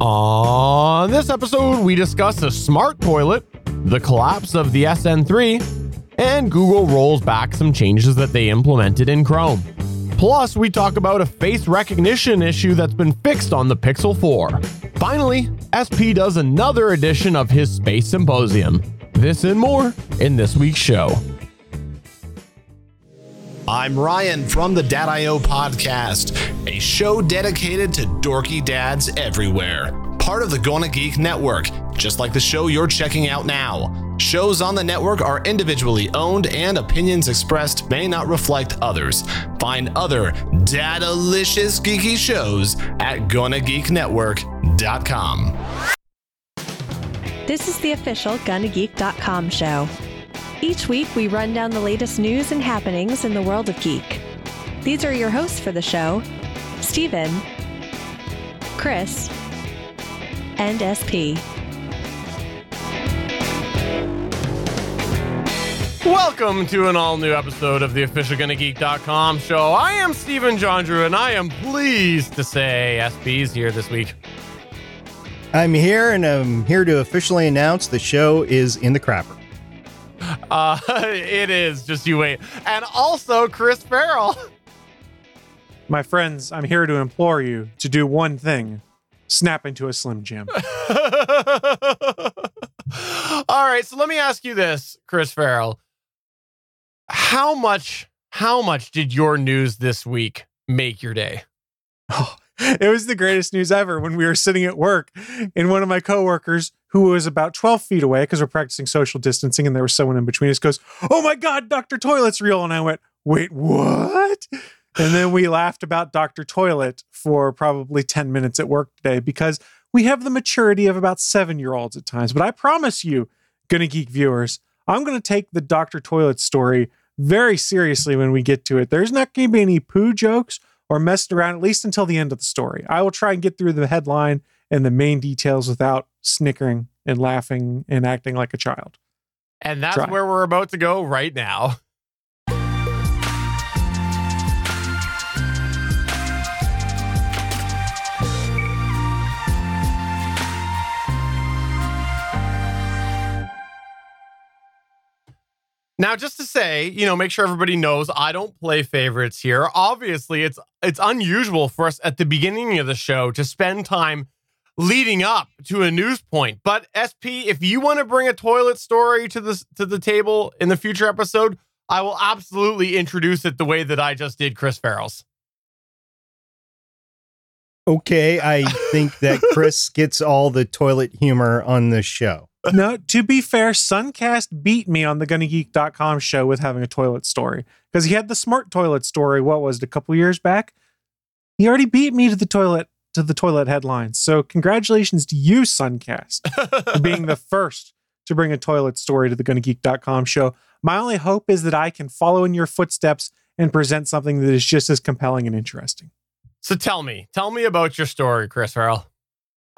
On this episode, we discuss a smart toilet, the collapse of the SN3, and Google rolls back some changes that they implemented in Chrome. Plus, we talk about a face recognition issue that's been fixed on the Pixel 4. Finally, SP does another edition of his Space Symposium. This and more in this week's show. I'm Ryan from the Dad.io podcast, a show dedicated to dorky dads everywhere. Part of the Gonna Geek Network, just like the show you're checking out now. Shows on the network are individually owned and opinions expressed may not reflect others. Find other data-licious geeky shows at GonnaGeekNetwork.com. This is the official GonnaGeek.com show. Each week, we run down the latest news and happenings in the world of geek. These are your hosts for the show Stephen, Chris, and SP. Welcome to an all new episode of the official GonnaGeek.com show. I am Stephen Jondrew, and I am pleased to say SP's here this week. I'm here, and I'm here to officially announce the show is in the crapper. Uh, it is. Just you wait. And also Chris Ferrell. My friends, I'm here to implore you to do one thing snap into a Slim Jim. All right. So let me ask you this, Chris Ferrell. How much, how much did your news this week make your day? Oh, it was the greatest news ever when we were sitting at work and one of my coworkers who was about 12 feet away because we're practicing social distancing and there was someone in between us goes, Oh my God, Dr. Toilet's real. And I went, Wait, what? And then we laughed about Dr. Toilet for probably 10 minutes at work today because we have the maturity of about seven year olds at times. But I promise you, Gonna Geek viewers, I'm going to take the Dr. Toilet story very seriously when we get to it. There's not going to be any poo jokes or messed around, at least until the end of the story. I will try and get through the headline and the main details without snickering and laughing and acting like a child. And that's Try. where we're about to go right now. Now, just to say, you know, make sure everybody knows I don't play favorites here. Obviously, it's it's unusual for us at the beginning of the show to spend time leading up to a news point. But SP, if you want to bring a toilet story to the to the table in the future episode, I will absolutely introduce it the way that I just did Chris Ferrell's. Okay, I think that Chris gets all the toilet humor on this show. no, to be fair, Suncast beat me on the GonnaGeek.com show with having a toilet story because he had the smart toilet story. What was it, a couple years back? He already beat me to the toilet to the toilet headlines. So congratulations to you, Suncast, for being the first to bring a toilet story to the GonnaGeek.com show. My only hope is that I can follow in your footsteps and present something that is just as compelling and interesting. So tell me, tell me about your story, Chris Ferrell.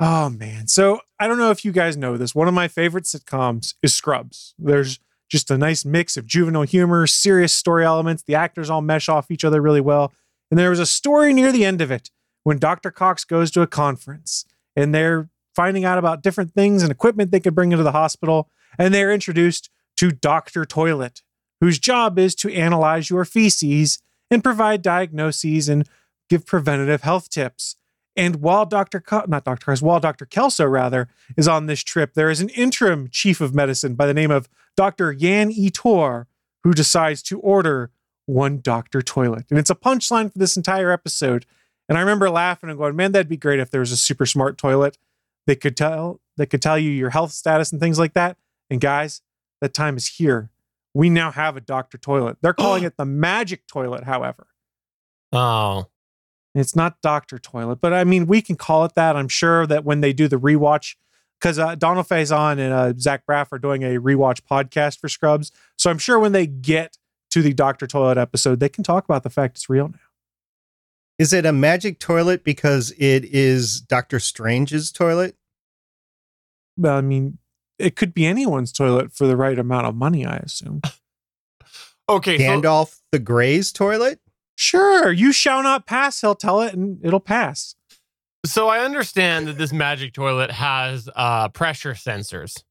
Oh man. So I don't know if you guys know this. One of my favorite sitcoms is Scrubs. There's just a nice mix of juvenile humor, serious story elements. The actors all mesh off each other really well. And there was a story near the end of it when Dr. Cox goes to a conference and they're finding out about different things and equipment they could bring into the hospital. And they're introduced to Dr. Toilet, whose job is to analyze your feces and provide diagnoses and give preventative health tips. And while Dr. Co- not Dr. Cox, while Dr. Kelso rather is on this trip, there is an interim chief of medicine by the name of Dr. Jan Itor who decides to order one Dr. Toilet. And it's a punchline for this entire episode. And I remember laughing and going, man, that'd be great if there was a super smart toilet that could tell that could tell you your health status and things like that. And guys, that time is here. We now have a Dr. Toilet. They're calling it the magic toilet, however. Oh, It's not Doctor Toilet, but I mean, we can call it that. I'm sure that when they do the rewatch, because uh, Donald Faison and uh, Zach Braff are doing a rewatch podcast for Scrubs, so I'm sure when they get to the Doctor Toilet episode, they can talk about the fact it's real now. Is it a magic toilet because it is Doctor Strange's toilet? Well, I mean, it could be anyone's toilet for the right amount of money, I assume. okay. So, Gandalf the Grey's toilet? Sure, you shall not pass. He'll tell it, and it'll pass. So I understand that this magic toilet has uh, pressure sensors.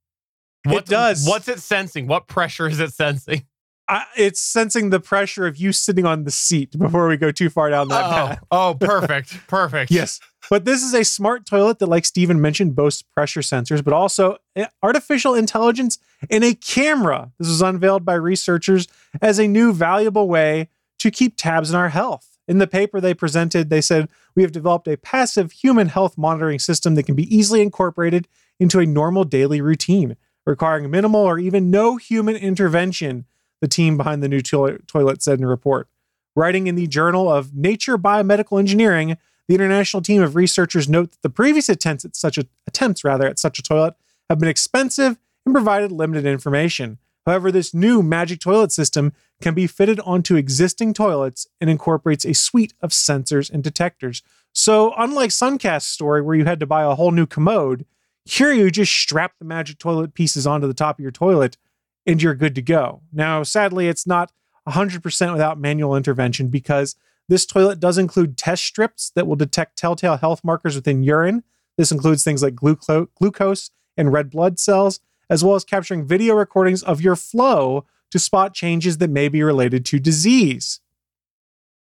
What does. What's it sensing? What pressure is it sensing? I, it's sensing the pressure of you sitting on the seat before we go too far down that oh, path. oh, perfect, perfect. Yes. But this is a smart toilet that, like Stephen mentioned, boasts pressure sensors, but also eh, artificial intelligence and a camera. This was unveiled by researchers as a new valuable way to keep tabs on our health. In the paper they presented, they said, We have developed a passive human health monitoring system that can be easily incorporated into a normal daily routine, requiring minimal or even no human intervention the team behind the new to- toilet said in a report. Writing in the Journal of Nature Biomedical Engineering, the international team of researchers note that the previous attempts at such a, attempts rather at such a toilet have been expensive and provided limited information. However, this new magic toilet system can be fitted onto existing toilets and incorporates a suite of sensors and detectors. So, unlike Suncast's story where you had to buy a whole new commode, here you just strap the magic toilet pieces onto the top of your toilet and you're good to go. Now, sadly, it's not 100% without manual intervention because this toilet does include test strips that will detect telltale health markers within urine. This includes things like gluco- glucose and red blood cells, as well as capturing video recordings of your flow to spot changes that may be related to disease.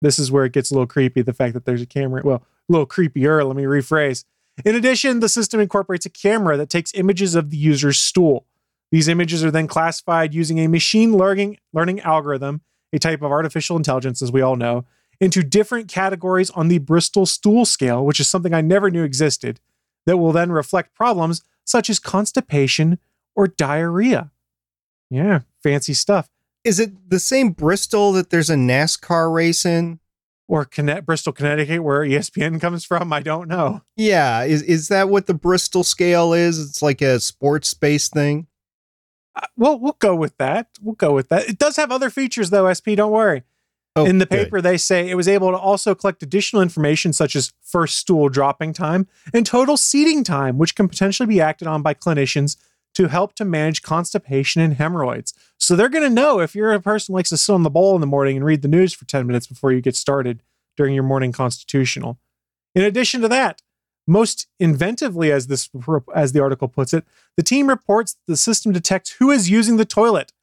This is where it gets a little creepy the fact that there's a camera. Well, a little creepier, let me rephrase. In addition, the system incorporates a camera that takes images of the user's stool. These images are then classified using a machine learning, learning algorithm, a type of artificial intelligence, as we all know, into different categories on the Bristol stool scale, which is something I never knew existed, that will then reflect problems such as constipation or diarrhea. Yeah, fancy stuff. Is it the same Bristol that there's a NASCAR race in? Or Conne- Bristol, Connecticut, where ESPN comes from? I don't know. Yeah, is is that what the Bristol scale is? It's like a sports based thing. Uh, well, we'll go with that. We'll go with that. It does have other features, though, SP. Don't worry. Oh, in the good. paper, they say it was able to also collect additional information such as first stool dropping time and total seating time, which can potentially be acted on by clinicians to help to manage constipation and hemorrhoids. So they're going to know if you're a person who likes to sit on the bowl in the morning and read the news for 10 minutes before you get started during your morning constitutional. In addition to that, most inventively, as this as the article puts it, the team reports the system detects who is using the toilet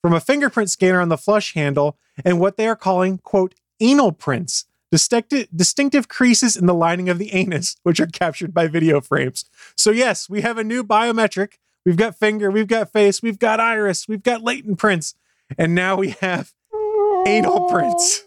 from a fingerprint scanner on the flush handle and what they are calling quote anal prints, distinctive, distinctive creases in the lining of the anus, which are captured by video frames. So yes, we have a new biometric. We've got finger, we've got face, we've got iris, we've got latent prints, and now we have anal prints.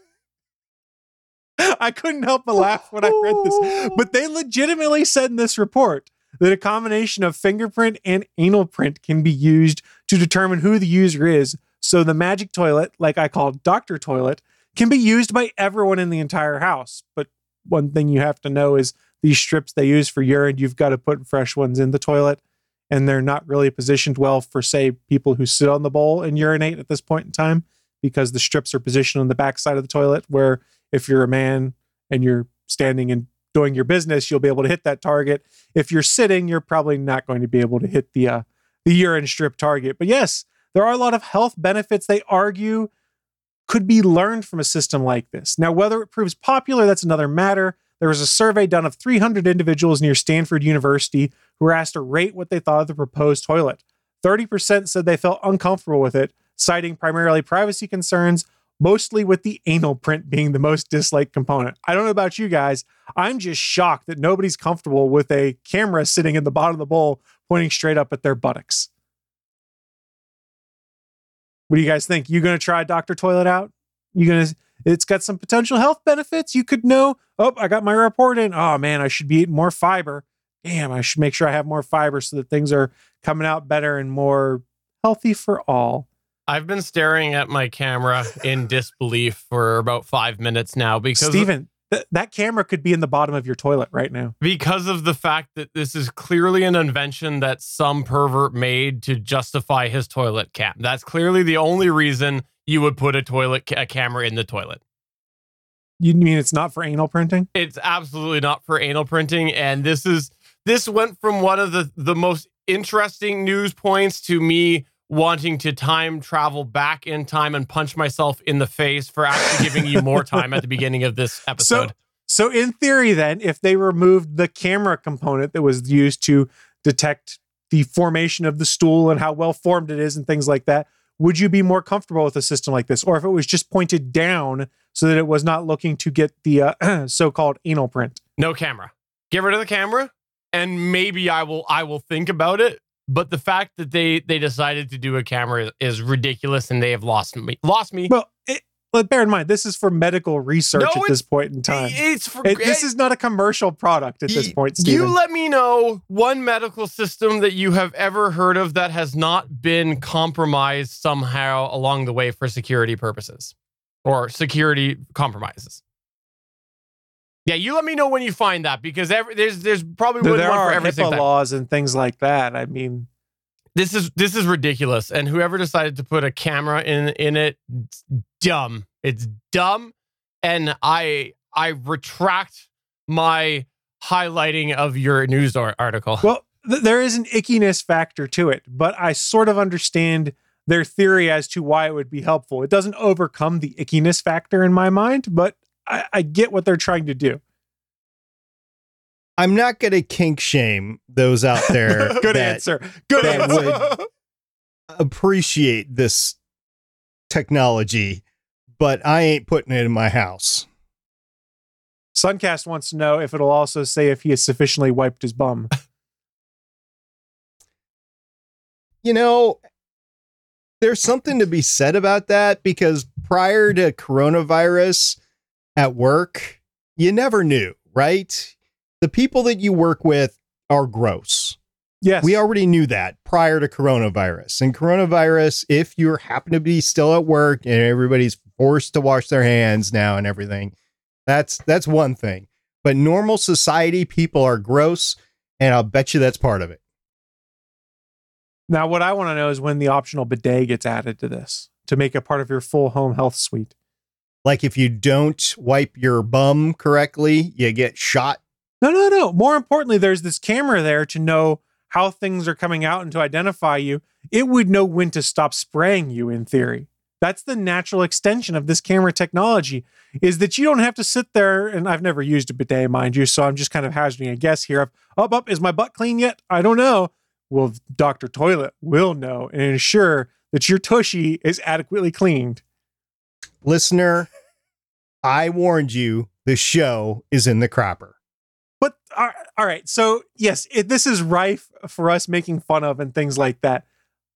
I couldn't help but laugh when I read this. But they legitimately said in this report that a combination of fingerprint and anal print can be used to determine who the user is. So the magic toilet, like I call Dr. Toilet, can be used by everyone in the entire house. But one thing you have to know is these strips they use for urine, you've got to put fresh ones in the toilet. And they're not really positioned well for, say, people who sit on the bowl and urinate at this point in time because the strips are positioned on the back side of the toilet. Where if you're a man and you're standing and doing your business, you'll be able to hit that target. If you're sitting, you're probably not going to be able to hit the uh, the urine strip target. But yes, there are a lot of health benefits they argue could be learned from a system like this. Now, whether it proves popular, that's another matter. There was a survey done of 300 individuals near Stanford University who were asked to rate what they thought of the proposed toilet. 30% said they felt uncomfortable with it, citing primarily privacy concerns, mostly with the anal print being the most disliked component. I don't know about you guys. I'm just shocked that nobody's comfortable with a camera sitting in the bottom of the bowl pointing straight up at their buttocks. What do you guys think? You going to try Dr. Toilet out? You going to it's got some potential health benefits. You could know, oh, I got my report in. Oh man, I should be eating more fiber. Damn, I should make sure I have more fiber so that things are coming out better and more healthy for all. I've been staring at my camera in disbelief for about five minutes now because Stephen, th- that camera could be in the bottom of your toilet right now. because of the fact that this is clearly an invention that some pervert made to justify his toilet cap. That's clearly the only reason you would put a toilet ca- a camera in the toilet. You mean it's not for anal printing? It's absolutely not for anal printing, and this is this went from one of the the most interesting news points to me wanting to time travel back in time and punch myself in the face for actually giving you more time at the beginning of this episode. So, so, in theory, then, if they removed the camera component that was used to detect the formation of the stool and how well formed it is and things like that, would you be more comfortable with a system like this? Or if it was just pointed down so that it was not looking to get the uh, so called anal print? No camera. Get rid of the camera, and maybe I will. I will think about it. But the fact that they they decided to do a camera is ridiculous, and they have lost me. Lost me. Well, it, but bear in mind, this is for medical research No, at this point in time. It's for It- this is not a commercial product at this point, You let me know one medical system that you have ever heard of that has not been compromised somehow along the way for security purposes or security compromises. Yeah, you let me know when you find that because every, there's there's probably there one there for are HIPAA laws and things like that. I mean, This is this is ridiculous, and whoever decided to put a camera in in it, it's dumb. It's dumb, and I I retract my highlighting of your news article. well, th- there is an ickiness factor to it, but I sort of understand their theory as to why it would be helpful. It doesn't overcome the ickiness factor in my mind, but I, I get what they're trying to do. I'm not going to kink shame those out there Good that answer. Good that answer. would- appreciate this technology, but I ain't putting it in my house. Suncast wants to know if it'll also say if he has sufficiently wiped his bum. You know, there's something to be said about that because prior to coronavirus at work, you never knew, right? The people that you work with are gross. Yes. We already knew that prior to coronavirus. And coronavirus, if you happen to be still at work and everybody's forced to wash their hands now and everything, that's that's one thing. But normal society people are gross, and I'll bet you that's part of it. Now, what I want to know is when the optional bidet gets added to this to make it part of your full home health suite. Like if you don't wipe your bum correctly, you get shot. No, no, no. More importantly, there's this camera there to know how things are coming out and to identify you. It would know when to stop spraying you in theory. That's the natural extension of this camera technology is that you don't have to sit there and I've never used a bidet mind you, so I'm just kind of hazarding a guess here of oh, up up is my butt clean yet? I don't know. Well, Dr. Toilet will know and ensure that your tushy is adequately cleaned. Listener, I warned you the show is in the crapper. But all right, all right. So yes, it, this is rife for us making fun of and things like that.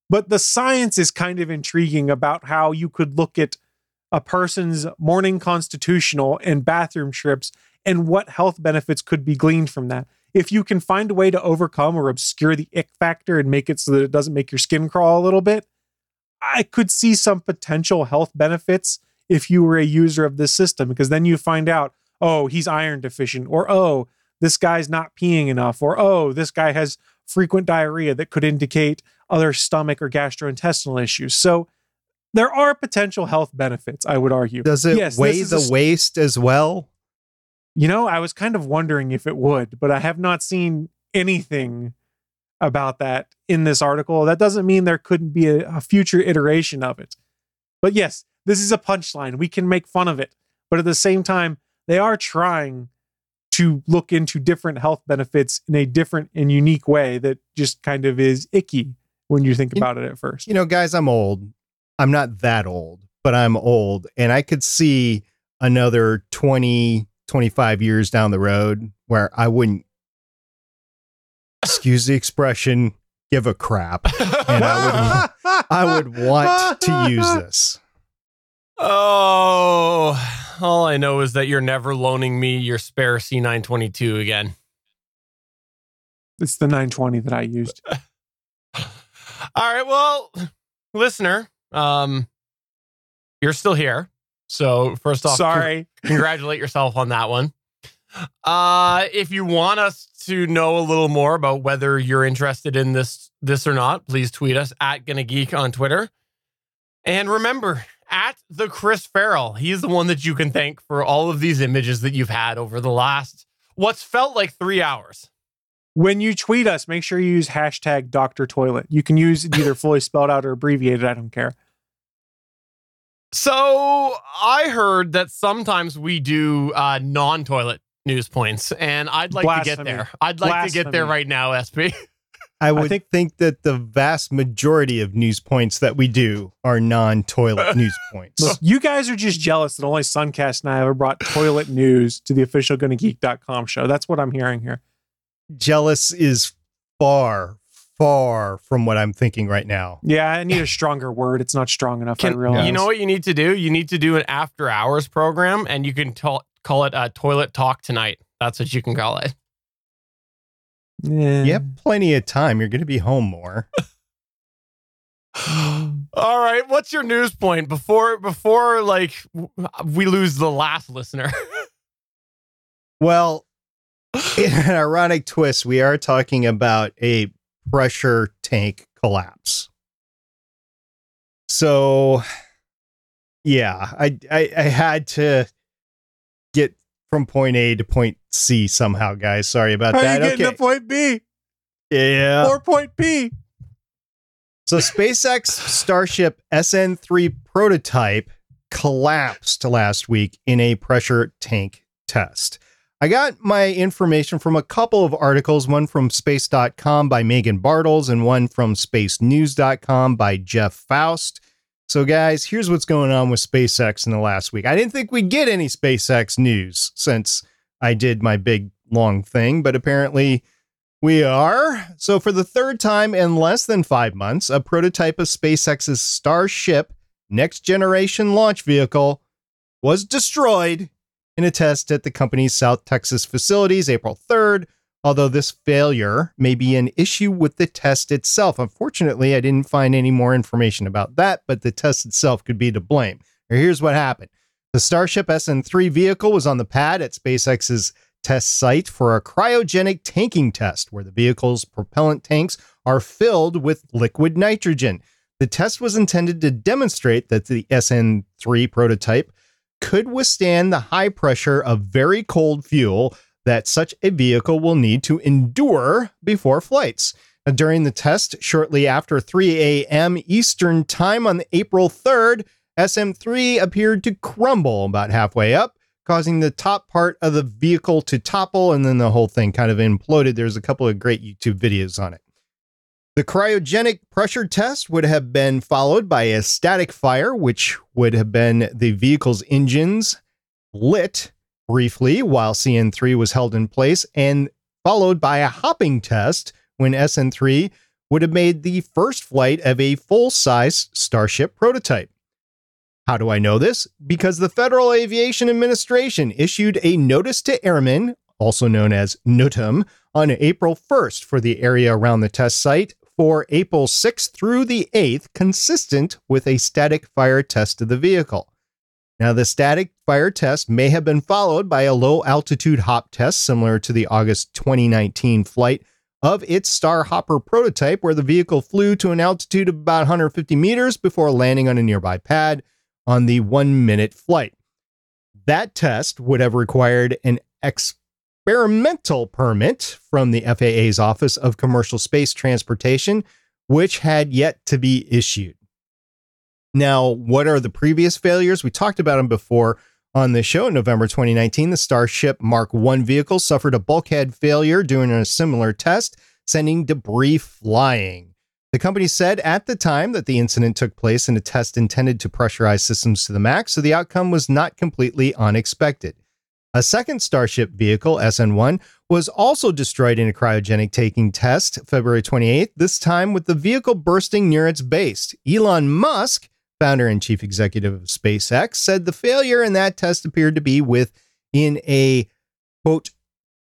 But the science is kind of intriguing about how you could look at a person's morning constitutional and bathroom trips and what health benefits could be gleaned from that. If you can find a way to overcome or obscure the ick factor and make it so that it doesn't make your skin crawl a little bit, I could see some potential health benefits if you were a user of this system because then you find out, oh, he's iron deficient, or oh, this guy's not peeing enough, or oh, this guy has frequent diarrhea that could indicate other stomach or gastrointestinal issues. So there are potential health benefits, I would argue. Does it Yes, weigh the is a- waste as well? You know, I was kind of wondering if it would, but I have not seen anything about that in this article. That doesn't mean there couldn't be a, a future iteration of it. But yes, this is a punchline. We can make fun of it. But at the same time, they are trying to look into different health benefits in a different and unique way that just kind of is icky when you think about it at first. You know, guys, I'm old. I'm not that old, but I'm old. And I could see another 20, 25 years down the road where I wouldn't, excuse the expression, give a crap. And I would, I would want to use this. Oh, all I know is that you're never loaning me your spare C922 again. It's the 920 that I used. All right, well, listener, um, you're still here. So first off, Sorry. congratulate yourself on that one. Uh, if you want us to know a little more about whether you're interested in this this or not, please tweet us at Gonna Geek on Twitter. And remember, the Chris Ferrell, he's the one that you can thank for all of these images that you've had over the last what's felt like three hours. When you tweet us, make sure you use hashtag Dr. Toilet. You can use it either fully spelled out or abbreviated. I don't care. So I heard that sometimes we do uh, non-toilet news points, and I'd like to get there. I'd like to get there right now, SP. I would think- think, that the vast majority of news points that we do are non-toilet news points. Look, you guys are just jealous that only Suncast and I ever brought toilet news to the official GonnaGeek.com show. That's what I'm hearing here. Jealous is far, far from what I'm thinking right now. Yeah, I need a stronger word. It's not strong enough. I Can, realize. you know what you need to do? You need to do an after hours program, and you can t- call it a Toilet Talk Tonight. That's what you can call it. Yeah. You have plenty of time. You're going to be home more. All right, what's your news point before before like w- we lose the last listener? Well, in an ironic twist, we are talking about a pressure tank collapse. So, yeah, I, I I had to get from point A to point C somehow, guys. Sorry about How are that. you getting okay. to point B yeah. or point P? So SpaceX Starship SN3 prototype collapsed last week in a pressure tank test. I got my information from a couple of articles, one from space.com by Meghan Bartels and one from spacenews.com by Jeff Foust. So guys, here's what's going on with SpaceX in the last week. I didn't think we'd get any SpaceX news since I did my big long thing, but apparently we are. So, for the third time in less than five months, a prototype of SpaceX's Starship next generation launch vehicle was destroyed in a test at the company's South Texas facilities April 3rd. Although this failure may be an issue with the test itself. Unfortunately, I didn't find any more information about that, but the test itself could be to blame. Here's what happened the Starship SN3 vehicle was on the pad at SpaceX's test site for a cryogenic tanking test where the vehicle's propellant tanks are filled with liquid nitrogen. The test was intended to demonstrate that the SN3 prototype could withstand the high pressure of very cold fuel that such a vehicle will need to endure before flights. During the test, shortly after 3 a.m. Eastern Time on April 3rd, SN3 appeared to crumble about halfway up, causing the top part of the vehicle to topple, and then the whole thing kind of imploded. There's a couple of great YouTube videos on it. The cryogenic pressure test would have been followed by a static fire, which would have been the vehicle's engines lit briefly while SN3 was held in place, and followed by a hopping test when SN3 would have made the first flight of a full size Starship prototype. How do I know this? Because the Federal Aviation Administration issued a notice to airmen, also known as NOTAM, on April 1st for the area around the test site for April 6th through the 8th, consistent with a static fire test of the vehicle. Now, the static fire test may have been followed by a low altitude hop test similar to the August 2019 flight of its Star Hopper prototype, where the vehicle flew to an altitude of about 150 meters before landing on a nearby pad on the one minute flight. That test would have required an experimental permit from the FAA's Office of Commercial Space Transportation, which had yet to be issued. Now, what are the previous failures? We talked about them before on the show in November 2019. The Starship Mark 1 vehicle suffered a bulkhead failure during a similar test, sending debris flying. The company said at the time that the incident took place in a test intended to pressurize systems to the max, so the outcome was not completely unexpected. A second Starship vehicle, SN1, was also destroyed in a cryogenic tanking test February 28th, this time with the vehicle bursting near its base. Elon Musk, founder and chief executive of SpaceX, said the failure in that test appeared to be within a quote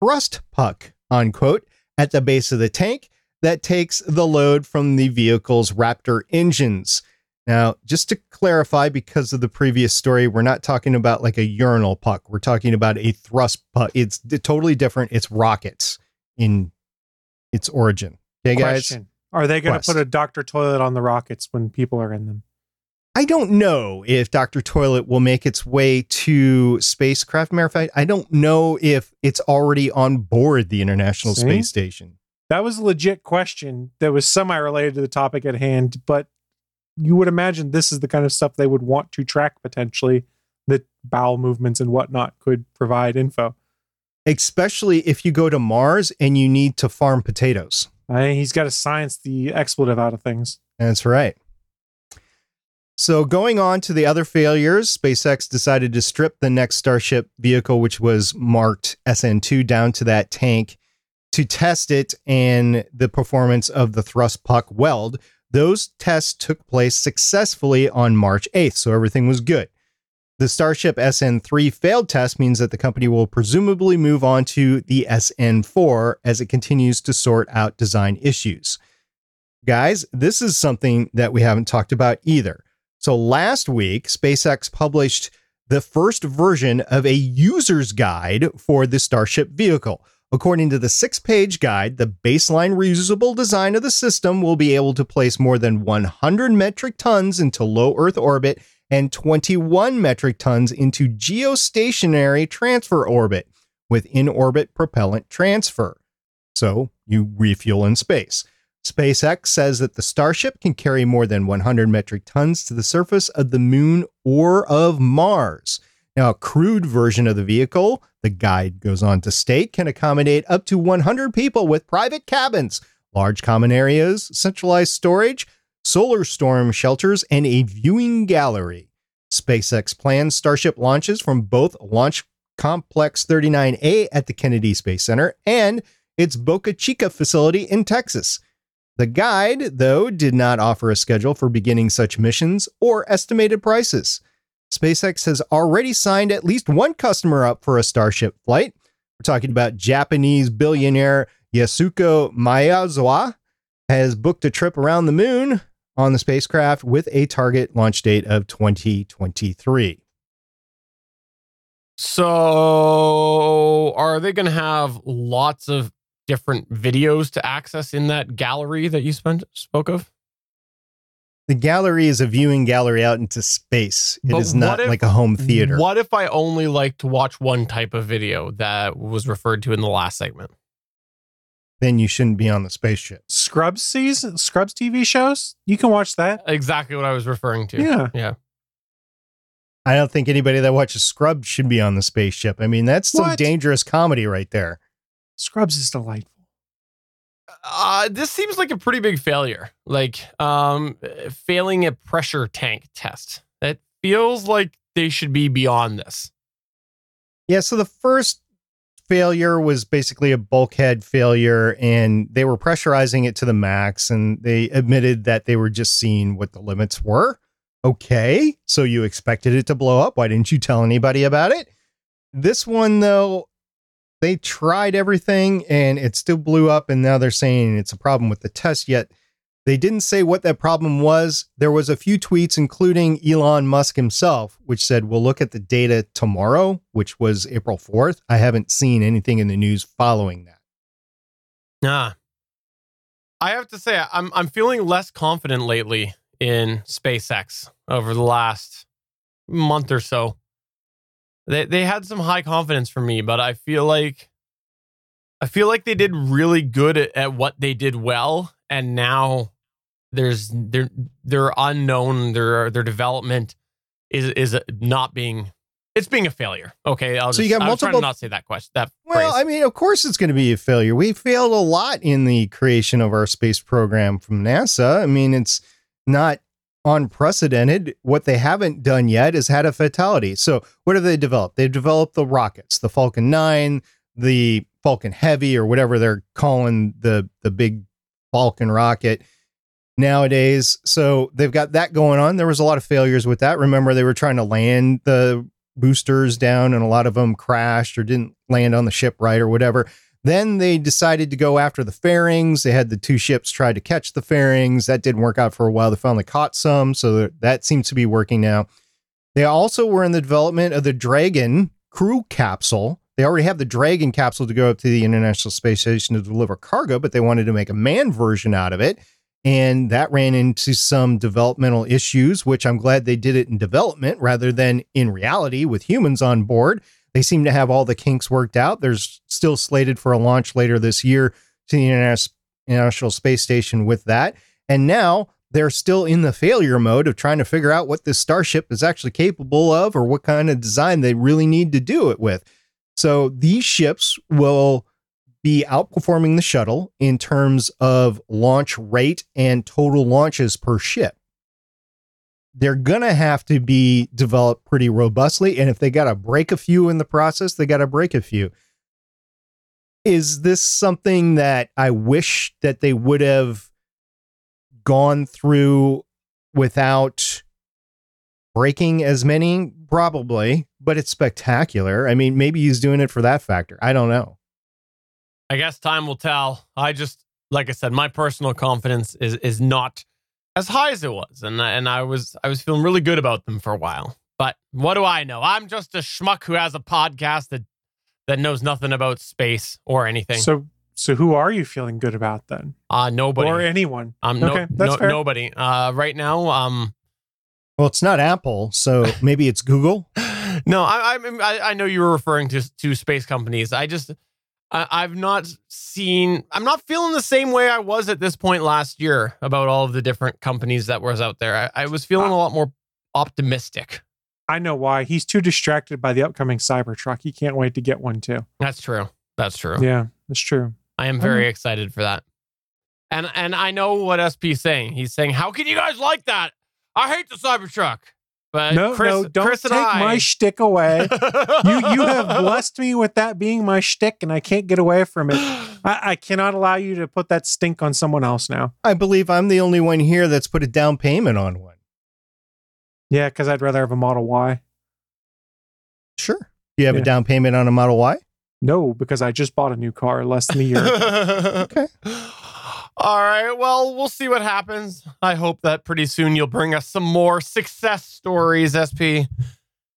thrust puck unquote at the base of the tank that takes the load from the vehicle's Raptor engines. Now, just to clarify, because of the previous story, we're not talking about like a urinal puck. We're talking about a thrust puck. It's totally different. It's rockets in its origin. Okay, guys? Question. Are they going to put a Dr. Toilet on the rockets when people are in them? I don't know if Dr. Toilet will make its way to spacecraft. Matter of fact, I don't know if it's already on board the International See? Space Station. That was a legit question that was semi related to the topic at hand, but you would imagine this is the kind of stuff they would want to track potentially that bowel movements and whatnot could provide info. especially if you go to Mars and you need to farm potatoes. I, he's got to science the expletive out of things. That's right. So, going on to the other failures, SpaceX decided to strip the next Starship vehicle, which was marked SN2, down to that tank to test it and the performance of the thrust puck weld. Those tests took place successfully on March 8th, so everything was good. The Starship SN3 failed test means that the company will presumably move on to the SN4 as it continues to sort out design issues. Guys, this is something that we haven't talked about either. So last week, SpaceX published the first version of a user's guide for the Starship vehicle. According to the six page guide, the baseline reusable design of the system will be able to place more than 100 metric tons into low Earth orbit and 21 metric tons into geostationary transfer orbit with in orbit propellant transfer. So you refuel in space. SpaceX says that the Starship can carry more than 100 metric tons to the surface of the moon or of Mars. Now, a crewed version of the vehicle, the guide goes on to state, can accommodate up to 100 people with private cabins, large common areas, centralized storage, solar storm shelters, and a viewing gallery. SpaceX plans Starship launches from both Launch Complex 39A at the Kennedy Space Center and its Boca Chica facility in Texas. The guide, though, did not offer a schedule for beginning such missions or estimated prices. SpaceX has already signed at least one customer up for a Starship flight. We're talking about Japanese billionaire Yasuko Maezawa has booked a trip around the moon on the spacecraft with a target launch date of 2023. So, are they going to have lots of different videos to access in that gallery that you spent, spoke of? The gallery is a viewing gallery out into space. It But is not if- like a home theater. What if I only like to watch one type of video that was referred to in the last segment? Then you shouldn't be on the spaceship. Scrubs season, Scrubs TV shows. You can watch that. Exactly what I was referring to. Yeah. Yeah. I don't think anybody that watches Scrubs should be on the spaceship. I mean, that's some What? dangerous comedy right there. Scrubs is delightful. Uh, this seems like a pretty big failure. Like um, failing a pressure tank test. It feels like they should be beyond this. Yeah, so the first failure was basically a bulkhead failure, and they were pressurizing it to the max, and they admitted that they were just seeing what the limits were. Okay, so you expected it to blow up. Why didn't you tell anybody about it? This one, though, they tried everything and it still blew up, and now they're saying it's a problem with the test, yet they didn't say what that problem was. There was a few tweets, including Elon Musk himself, which said, We'll look at the data tomorrow, which was April 4th. I haven't seen anything in the news following that. Nah. I have to say, I'm I'm feeling less confident lately in SpaceX over the last month or so. They they had some high confidence for me, but I feel like I feel like they did really good at, at what they did well, and now there's they're they're unknown. Their their development is is not being it's being a failure. Okay, I'll So just, you got multiple. I was trying to not say that question. That Well, phrase. I mean, of course it's going to be a failure. We failed a lot in the creation of our space program from NASA. I mean, it's not unprecedented. What they haven't done yet is had a fatality. So, what have they developed? They've developed the rockets, the Falcon 9, the Falcon Heavy, or whatever they're calling the, the big Falcon rocket nowadays. So, they've got that going on. There was a lot of failures with that. Remember, they were trying to land the boosters down, and a lot of them crashed or didn't land on the ship right or whatever. Then they decided to go after the fairings. They had the two ships try to catch the fairings. That didn't work out for a while. They finally caught some, so that- seems to be working now. They also were in the development of the Dragon crew capsule. They already have the Dragon capsule to go up to the International Space Station to deliver cargo, but they wanted to make a manned version out of it. And that ran into some developmental issues, which I'm glad they did it in development rather than in reality with humans on board. They seem to have all the kinks worked out. There's still slated for a launch later this year to the International Space Station with that. And now they're still in the failure mode of trying to figure out what this starship is actually capable of or what kind of design they really need to do it with. So these ships will be outperforming the shuttle in terms of launch rate and total launches per ship. They're going to have to be developed pretty robustly. And if they got to break a few in the process, they got to break a few. Is this something that I wish that they would have gone through without breaking as many? Probably, but it's spectacular. I mean, maybe he's doing it for that factor. I don't know. I guess time will tell. I just, like I said, my personal confidence is is not as high as it was, and and I was I was feeling really good about them for a while. But what do I know? I'm just a schmuck who has a podcast that that knows nothing about space or anything. So so who are you feeling good about then? uh, nobody. Or anyone? um, no, okay, that's no- fair. nobody. Uh, right now, um, Well, it's not Apple, so maybe it's Google. no, I, I I I know you were referring to to space companies. I just I, I've not seen. I'm not feeling the same way I was at this point last year about all of the different companies that was out there. I, I was feeling uh, a lot more optimistic. I know why. He's too distracted by the upcoming Cybertruck. He can't wait to get one too. That's true. That's true. Yeah, that's true. I am very uh-huh. excited for that. And and I know what SP's saying. He's saying, "How can you guys like that? I hate the Cybertruck." But no, Chris, no, don't Chris take I, my shtick away. you you have blessed me with that being my shtick, and I can't get away from it. I, I cannot allow you to put that stink on someone else now. I believe I'm the only one here that's put a down payment on one. Yeah, because I'd rather have a Model Y. Sure. Do you have Yeah. a down payment on a Model Y? No, because I just bought a new car less than a year. ago. okay. All right. Well, we'll see what happens. I hope that pretty soon you'll bring us some more success stories, SP,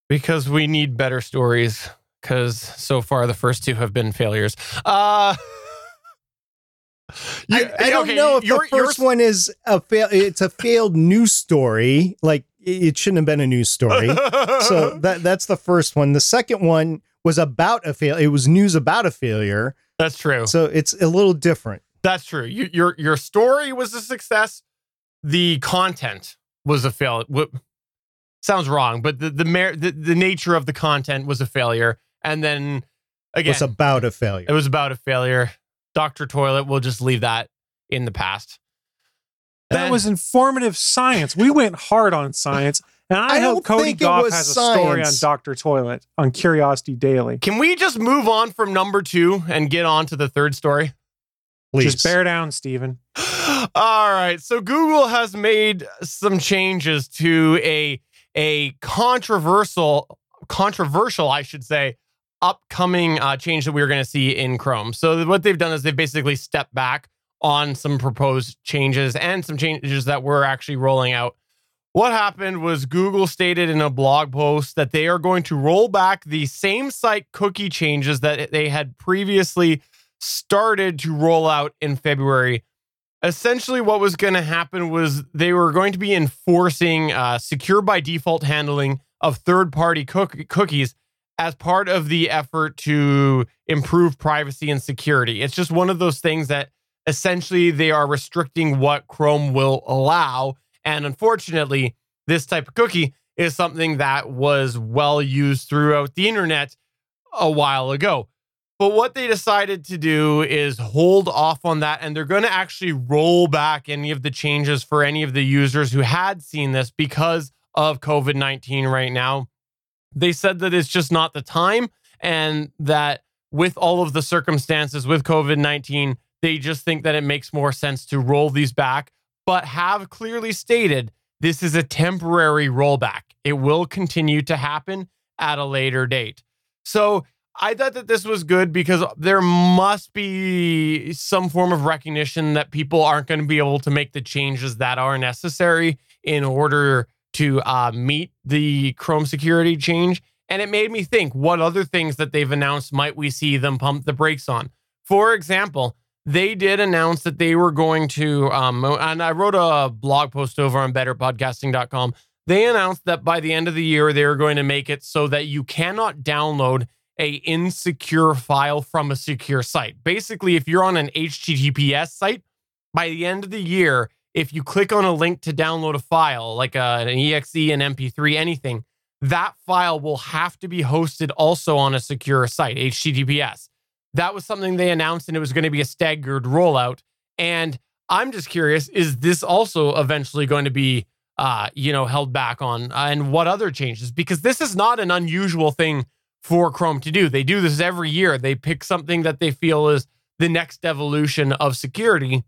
because we need better stories. Because so far the first two have been failures. Uh, you- I, I don't okay, know if your- the your- first one is a fail. It's a failed news story. Like it it shouldn't have been a news story. so that that's the first one. The second one was about a fail. It was news about a failure. that's true. So it's a little different. That's true. You, your your story was a success. The content was a fail. wh- Sounds wrong, but the the, mer- the the nature of the content was a failure. And then It again, was about a failure. it was about a failure. Doctor Toilet. We'll just leave that in the past. that Then- was informative science. We went hard on science, and I, I hope Cody think Gough was has a story on. Doctor Toilet on Curiosity Daily. Can we just move on from number two and get on to the third story? Please. Just bear down, Stephen. All right. So Google has made some changes to a a controversial controversial, I should say, upcoming uh, change that we're going to see in Chrome. So what they've done is they've basically stepped back on some proposed changes and some changes that we're actually rolling out. What happened was Google stated in a blog post that they are going to roll back the same site cookie changes that they had previously started to roll out in February essentially what was going to happen was they were going to be enforcing uh, secure by default handling of third party cook- cookies as part of the effort to improve privacy and security. It's just one of those things that essentially they are restricting what Chrome will allow. And unfortunately, this type of cookie is something that was well used throughout the internet a while ago. But what they decided to do is hold off on that, and they're going to actually roll back any of the changes for any of the users who had seen this because of COVID 19 right now. They said that it's just not the time, and that with all of the circumstances with COVID 19, they just think that it makes more sense to roll these back, but have clearly stated this is a temporary rollback. It will continue to happen at a later date. So, I thought that this was good because there must be some form of recognition that people aren't going to be able to make the changes that are necessary in order to uh, meet the Chrome security change. And it made me think what other things that they've announced might we see them pump the brakes on? For example, they did announce that they were going to, um, and I wrote a blog post over on betterpodcasting.com. They announced that by the end of the year, they were going to make it so that you cannot download a insecure file from a secure site. Basically, if you're on an HTTPS site, by the end of the year, if you click on a link to download a file like uh, an exe, an MP3, anything, that file will have to be hosted also on a secure site, HTTPS. That was something they announced, and it was going to be a staggered rollout. And I'm just curious: is this also eventually going to be, uh, you know, held back on? Uh, and what other changes? Because this is not an unusual thing for Chrome to do. They do this every year. They pick something that they feel is the next evolution of security,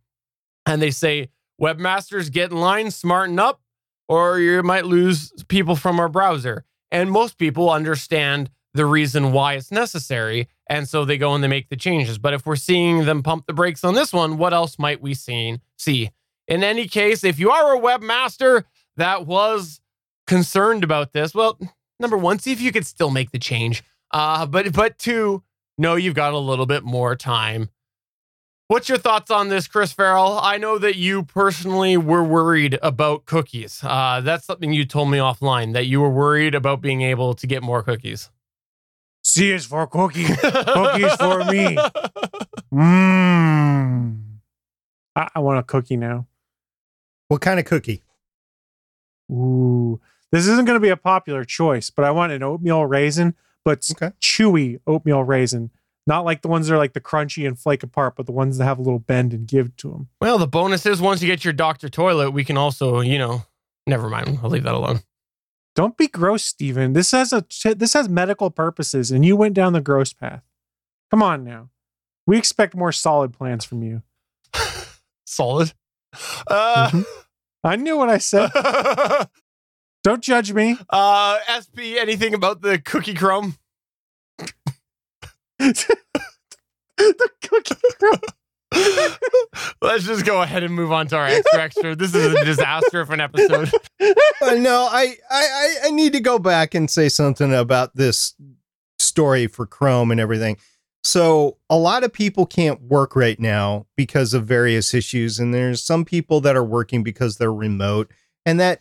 and they say, "Webmasters, get in line, smarten up, or you might lose people from our browser." And most people understand the reason why it's necessary. And so they go and they make the changes. But if we're seeing them pump the brakes on this one, what else might we see? see? In any case, if you are a webmaster that was concerned about this, well, number one, see if you could still make the change. Uh, but but two, know you've got a little bit more time. What's your thoughts on this, Chris Ferrell? I know that you personally were worried about cookies. Uh, that's something you told me offline that you were worried about being able to get more cookies. C is for cookie. Cookies for me. Mmm. I, I want a cookie now. What kind of cookie? Ooh. This isn't going to be a popular choice, but I want an oatmeal raisin, but Okay. chewy oatmeal raisin. Not like the ones that are like the crunchy and flake apart, but the ones that have a little bend and give to them. Well, the bonus is once you get your doctor toilet, we can also, you know, never mind. I'll leave that alone. Don't be gross, Steven. This has a this has medical purposes, and you went down the gross path. Come on now. We expect more solid plans from you. Solid. Uh, Mhm. I knew what I said. Don't judge me. uh, SP, anything about the cookie crumb? the cookie crumb. Let's just go ahead and move on to our extra extra. This is a disaster of an episode. Uh, no, I, I I I need to go back and say something about this story for Chrome and everything. So a lot of people can't work right now because of various issues, and there's some people that are working because they're remote, and that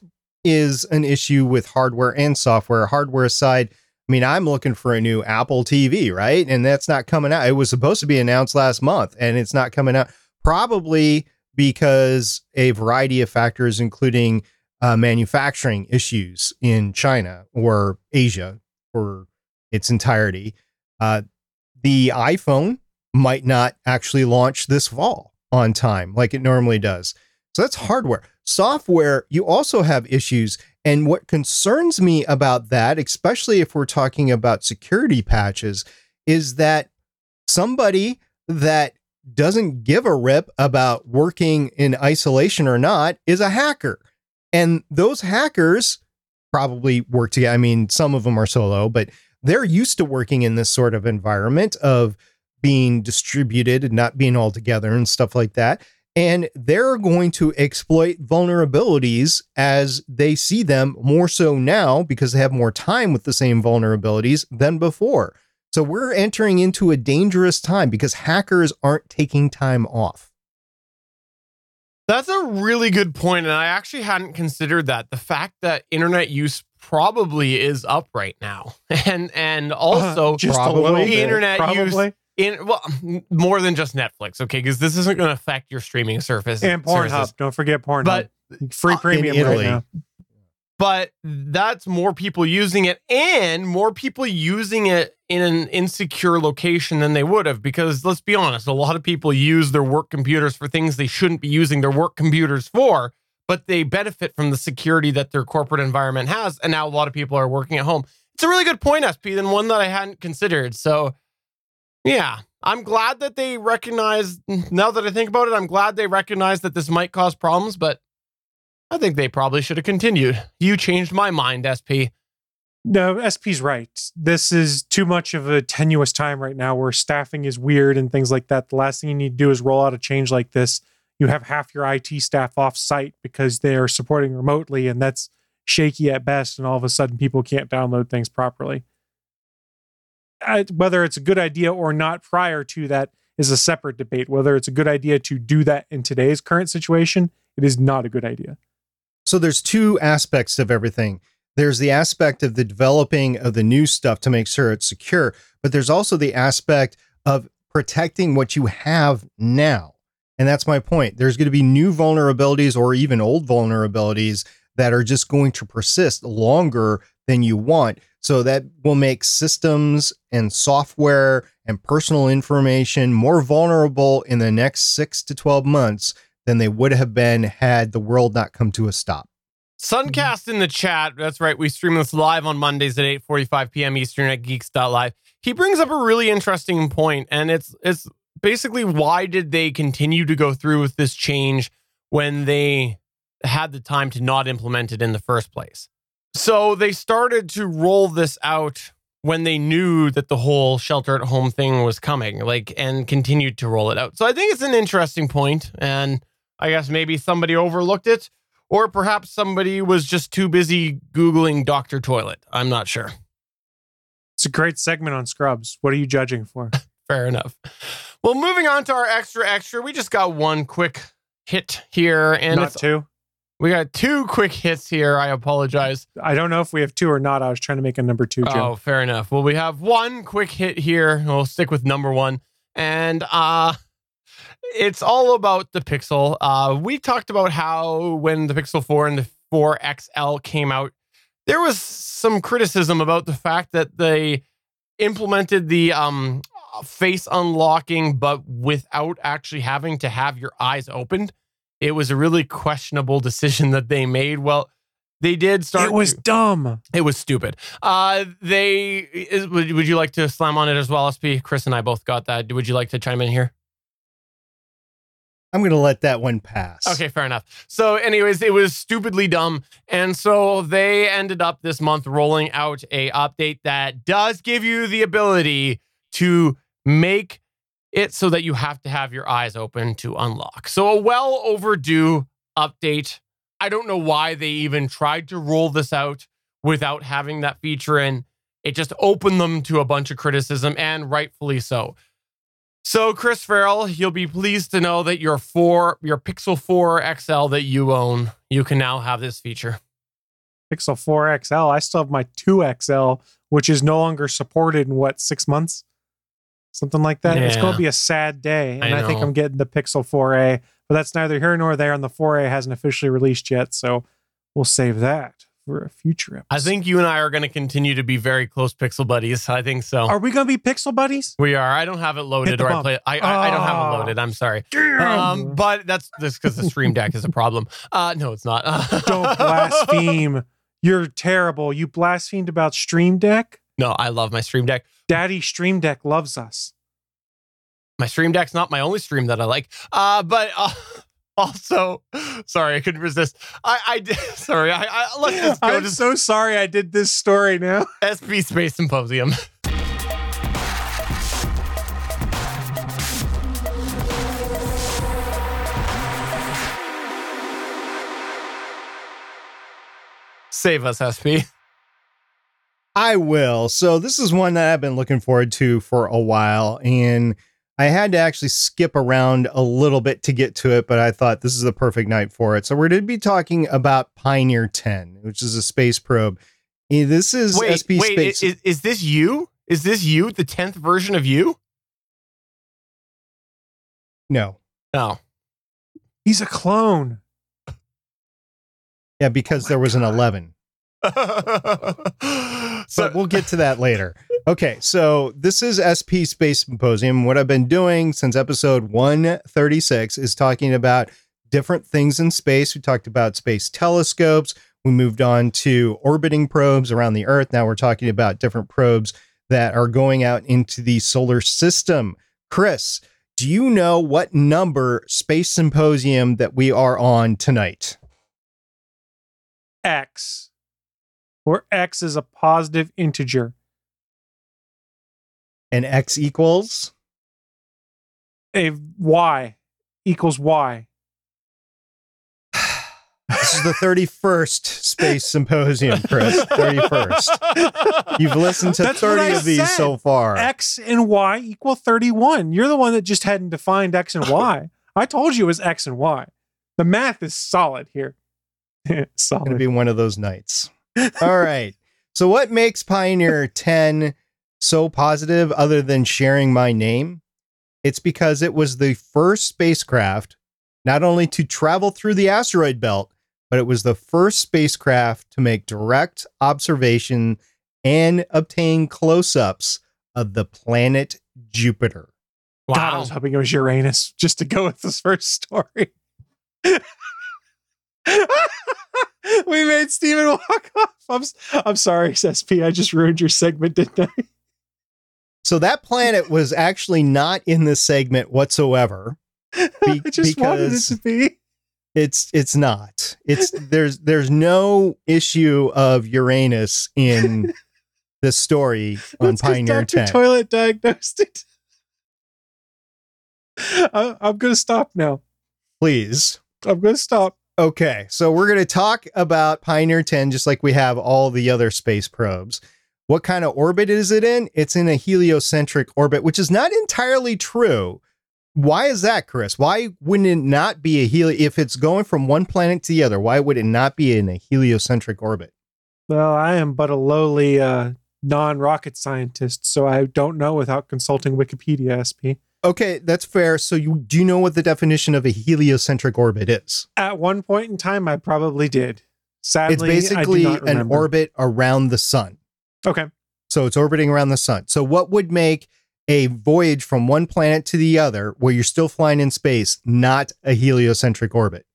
is an issue with hardware and software. Hardware side, I mean, I'm looking for a new Apple TV, right? And that's not coming out. It was supposed to be announced last month, and it's not coming out. Probably because a variety of factors, including uh, manufacturing issues in China or Asia for its entirety. Uh, the iPhone might not actually launch this fall on time like it normally does. So that's hardware. Software, you also have issues. And what concerns me about that, especially if we're talking about security patches, is that somebody that doesn't give a rip about working in isolation or not is a hacker. And those hackers probably work together. I mean, some of them are solo, but they're used to working in this sort of environment of being distributed and not being all together and stuff like that. And they're going to exploit vulnerabilities as they see them more so now because they have more time with the same vulnerabilities than before. So we're entering into a dangerous time because hackers aren't taking time off. That's a really good point, and I actually hadn't considered that. The fact that internet use probably is up right now, and and also Uh, just probably a little the bit. internet probably. use in well more than just Netflix, okay? Because this isn't going to affect your streaming surface and Pornhub. Don't forget Pornhub. But free uh, in premium right but that's more people using it and more people using it in an insecure location than they would have because let's be honest a lot of people use their work computers for things they shouldn't be using their work computers for but they benefit from the security that their corporate environment has and now a lot of people are working at home it's a really good point sp and one that i hadn't considered so yeah i'm glad that they recognize now that i think about it i'm glad they recognize that this might cause problems but I think they probably should have continued. You changed my mind, SP. No, SP's right. This is too much of a tenuous time right now where staffing is weird and things like that. The last thing you need to do is roll out a change like this. You have half your IT staff off site because they are supporting remotely, and that's shaky at best. And all of a sudden, people can't download things properly. Whether it's a good idea or not prior to that is a separate debate. Whether it's a good idea to do that in today's current situation, it is not a good idea. So there's two aspects of everything. There's the aspect of the developing of the new stuff to make sure it's secure, but there's also the aspect of protecting what you have now. And that's my point. There's going to be new vulnerabilities or even old vulnerabilities that are just going to persist longer than you want. So that will make systems and software and personal information more vulnerable in the next six to 12 months than they would have been had the world not come to a stop. Suncast in the chat. That's right. We stream this live on Mondays at 8:45 p.m. Eastern at geeks.live. He brings up a really interesting point, and it's it's basically why did they continue to go through with this change when they had the time to not implement it in the first place? So they started to roll this out when they knew that the whole shelter at home thing was coming, like, and continued to roll it out. So I think it's an interesting point, and I guess maybe somebody overlooked it, or perhaps somebody was just too busy Googling Dr. Toilet. I'm not sure. It's a great segment on Scrubs. What are you judging for? Fair enough. Well, moving on to our extra extra, we just got one quick hit here, and Not it's, two. We got two quick hits here. I apologize. I don't know if we have two or not. I was trying to make a number two, Jim. Oh, fair enough. Well, we have one quick hit here. We'll stick with number one, and uh, it's all about the Pixel. Uh, we talked about how when the Pixel 4 and the 4 XL came out, there was some criticism about the fact that they implemented the um, face unlocking, but without actually having to have your eyes opened. It was a really questionable decision that they made. Well, they did start. it was to- dumb. it was stupid. Uh, they is, would, would you like to slam on it as well, SP? Chris and I both got that. Would you like to chime in here? I'm going to let that one pass. Okay, fair enough. So, anyways, it was stupidly dumb, and so they ended up this month rolling out a update that does give you the ability to make it so that you have to have your eyes open to unlock. So, a well overdue update. I don't know why they even tried to roll this out without having that feature in. It just opened them to a bunch of criticism, and rightfully so. So, Chris Ferrell, you'll be pleased to know that your four, your Pixel 4 XL that you own, you can now have this feature. Pixel 4 XL. I still have my 2 XL, which is no longer supported in what, six months? Something like that. It's going to be a sad day. And I I, think. I'm getting the Pixel 4A, but that's neither here nor there. And the 4A hasn't officially released yet. So we'll save that for a future episode. I think you and I are going to continue to be very close Pixel buddies. I think so. Are we going to be Pixel buddies? we are. I don't have it loaded, or I play. I, I I don't have it Ah. loaded. I'm sorry. Um, but that's this because the Stream Deck is a problem. Uh, no, it's not. Don't blaspheme. You're terrible. You blasphemed about Stream Deck. No, I love my Stream Deck. Daddy Stream Deck loves us. My Stream Deck's not my only stream that I like. Uh, but uh, also, sorry, I couldn't resist. I, I did. Sorry, I, I let's just go I'm to so sorry I did this story now. SP Space Symposium. Save us, SP. I will. So this is one that I've been looking forward to for a while, and I had to actually skip around a little bit to get to it, but I thought this is the perfect night for it. So we're going to be talking about Pioneer 10, which is a space probe. Eh, This is Wait, SP wait, Space. is, is this you? Is this you, the 10th version of you? no, No. He's a clone. yeah, because there was an 11. so, but we'll get to that later. Okay, so this is SP Space Symposium. What I've been doing since episode 136 is talking about different things in space. We talked about space telescopes. We moved on to orbiting probes around the Earth. Now we're talking about different probes that are going out into the solar system. Chris, do you know what number Space Symposium that we are on tonight? X, where X is a positive integer. And X equals? A Y equals Y. This is the 31st Space Symposium, Chris. 31st. You've listened to That's 30 of these said. so far. X and Y equal 31. You're the one that just hadn't defined X and Y. I told you it was X and Y. The math is solid here. It's going to be one of those nights. All right. So, what makes Pioneer 10 so positive other than sharing my name? It's because it was the first spacecraft not only to travel through the asteroid belt, but it was the first spacecraft to make direct observation and obtain close ups of the planet Jupiter. God, I was hoping it was Uranus just to go with this first story. we made Steven walk off. I'm, I'm sorry, SP. I just ruined your segment, didn't I? So that planet was actually not in this segment whatsoever. Be- I just wanted it because- to be. It's it's not. It's there's there's no issue of Uranus in the story on That's Pioneer Dr. 10. Toilet diagnosed it. I, I'm going to stop now. Please. I'm going to stop. Okay, so we're going to talk about Pioneer 10 just like we have all the other space probes. What kind of orbit is it in? It's in a heliocentric orbit, which is not entirely true. Why is that, Chris? Why wouldn't it not be a helio if it's going from one planet to the other? Why would it not be in a heliocentric orbit? Well, I am but a lowly uh, non rocket scientist, so I don't know without consulting Wikipedia, SP. Okay, that's fair. So you do you know what the definition of a heliocentric orbit is? At one point in time, I probably did. Sadly, It's I basically an orbit around the sun. Okay. So it's orbiting around the sun. So what would make a voyage from one planet to the other where you're still flying in space not a heliocentric orbit?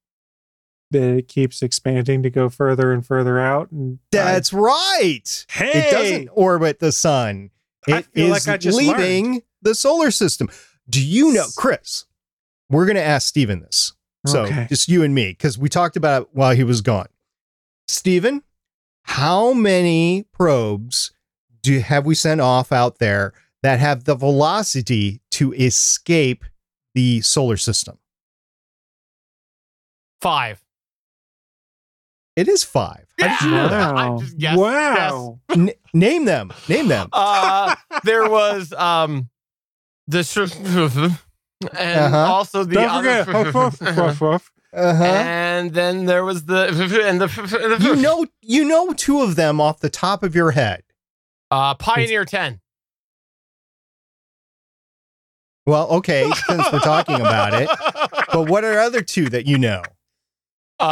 That it keeps expanding to go further and further out. And That's right. Hey, It doesn't orbit the sun. I It feel is like I just leaving the solar system. Do you know, Chris? We're going to ask Steven this. So Okay. just you and me, because we talked about it while he was gone. Steven, how many probes do have we sent off out there that have the velocity to escape the solar system? Five. It is five. How did you know that? Wow. Just guessed. wow. N- name them. Name them. Uh, there was um the sh- and Uh-huh. also the Don't forget. Huff, huff, other huff, huff. Uh-huh. and then there was the and the You know, you know two of them off the top of your head. uh Pioneer 10. Well, okay, since we're talking about it. But what are other two that you know? Uh,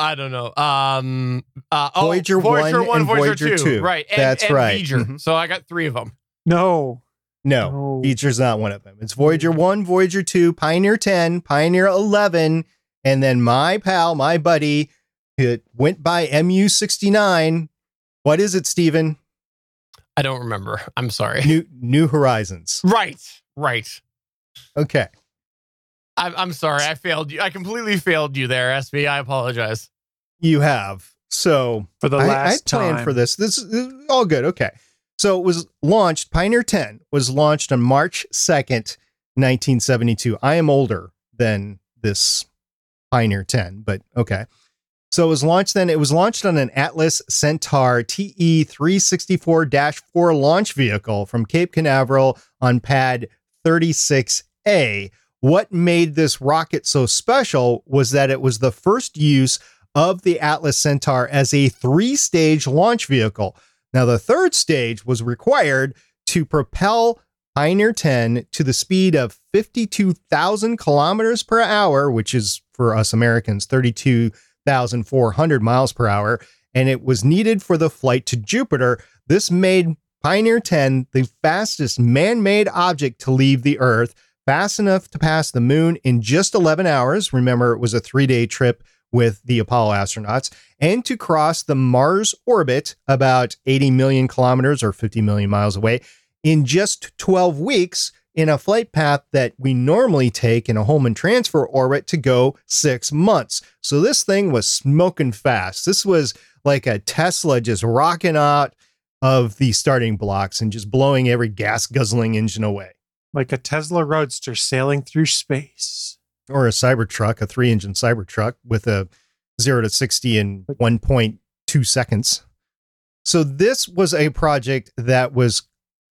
I don't know. Um, uh, oh, Voyager Voyager 1 one, and Voyager, Voyager 2. 2. Right. And, That's and right. Voyager. Mhm. So I got three of them. No. No, No. Feature's not one of them. It's Voyager 1, Voyager 2, Pioneer 10, Pioneer 11, and then my pal, my buddy, it went by MU69. What is it, Steven? I don't remember. I'm sorry. New New Horizons. Right. Right. Okay. I'm, I'm sorry. I failed you. I completely failed you there, SB. I apologize. You have. So For the I, I last planned time. for this. This this is all good. Okay. So it was launched, Pioneer 10 was launched on March 2nd, 1972. I am older than this Pioneer 10, but okay. So it was launched then. It was launched on an Atlas Centaur TE 364 4 launch vehicle from Cape Canaveral on pad 36A. What made this rocket so special was that it was the first use of the Atlas Centaur as a three stage launch vehicle. Now, the third stage was required to propel Pioneer 10 to the speed of 52,000 kilometers per hour, which is for us Americans 32,400 miles per hour. And it was needed for the flight to Jupiter. This made Pioneer 10 the fastest man made object to leave the Earth, fast enough to pass the moon in just 11 hours. Remember, it was a three day trip with the Apollo astronauts, and to cross the Mars orbit about 80 million kilometers or 50 million miles away in just 12 weeks in a flight path that we normally take in a Hohmann transfer orbit to go six months. So this thing was smoking fast. This was like a Tesla just rocking out of the starting blocks and just blowing every gas guzzling engine away. like a Tesla Roadster sailing through space. Or a Cybertruck, a three engine Cybertruck with a zero to 60 in 1.2 seconds. So, this was a project that was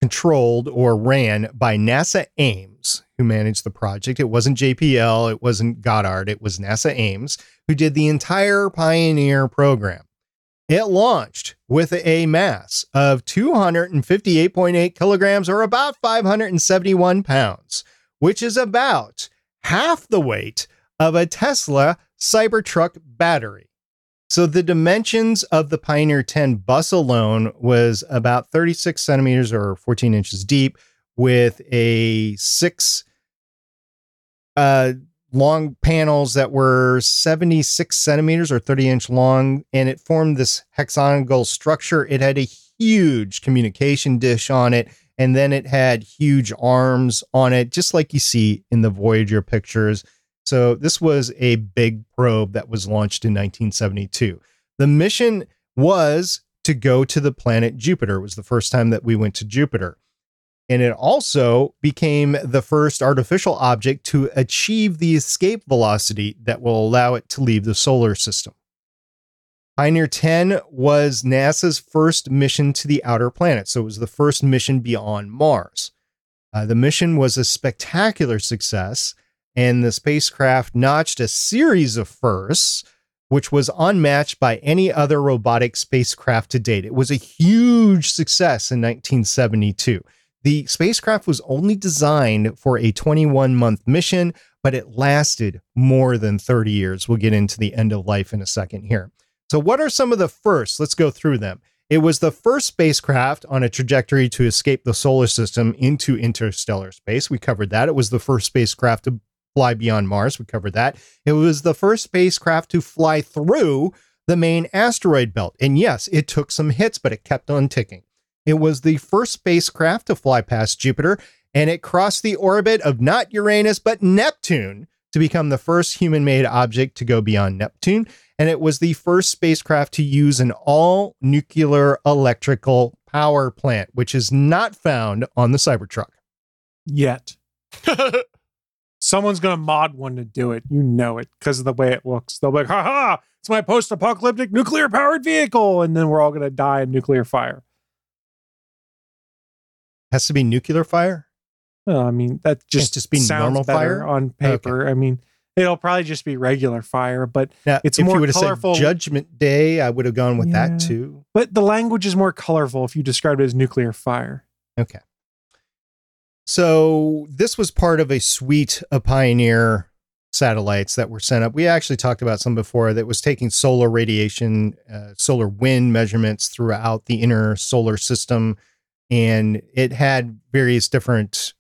controlled or ran by NASA Ames, who managed the project. It wasn't JPL, it wasn't Goddard, it was NASA Ames, who did the entire Pioneer program. It launched with a mass of 258.8 kilograms or about 571 pounds, which is about half the weight of a Tesla Cybertruck battery. So the dimensions of the Pioneer 10 bus alone was about 36 centimeters or 14 inches deep with a six uh, long panels that were 76 centimeters or 30 inch long, and it formed this hexagonal structure. It had a huge communication dish on it, and then it had huge arms on it, just like you see in the Voyager pictures. So this was a big probe that was launched in 1972. The mission was to go to the planet Jupiter. It was the first time that we went to Jupiter. And it also became the first artificial object to achieve the escape velocity that will allow it to leave the solar system. Pioneer 10 was NASA's first mission to the outer planet, so it was the first mission beyond Mars. Uh, the mission was a spectacular success, and the spacecraft notched a series of firsts, which was unmatched by any other robotic spacecraft to date. It was a huge success in 1972. The spacecraft was only designed for a 21 month mission, but it lasted more than 30 years. We'll get into the end of life in a second here. So, what are some of the first? Let's go through them. It was the first spacecraft on a trajectory to escape the solar system into interstellar space. We covered that. It was the first spacecraft to fly beyond Mars. We covered that. It was the first spacecraft to fly through the main asteroid belt. And yes, it took some hits, but it kept on ticking. It was the first spacecraft to fly past Jupiter, and it crossed the orbit of not Uranus, but Neptune to become the first human made object to go beyond Neptune. And it was the first spacecraft to use an all nuclear electrical power plant, which is not found on the Cybertruck. Yet. Someone's going to mod one to do it. You know it because of the way it looks. They'll be like, ha ha, it's my post apocalyptic nuclear powered vehicle. And then we're all going to die in nuclear fire. Has to be nuclear fire? Well, I mean, that just, just be normal fire? on paper. I mean, it'll probably just be regular fire, but Now, It's if more you colorful. said Judgment Day, I would have gone with Yeah. that too. but the language is more colorful if you describe it as nuclear fire. Okay. So this was part of a suite of Pioneer satellites that were sent up. We actually talked about some before that was taking solar radiation, uh, solar wind measurements throughout the inner solar system, and it had various different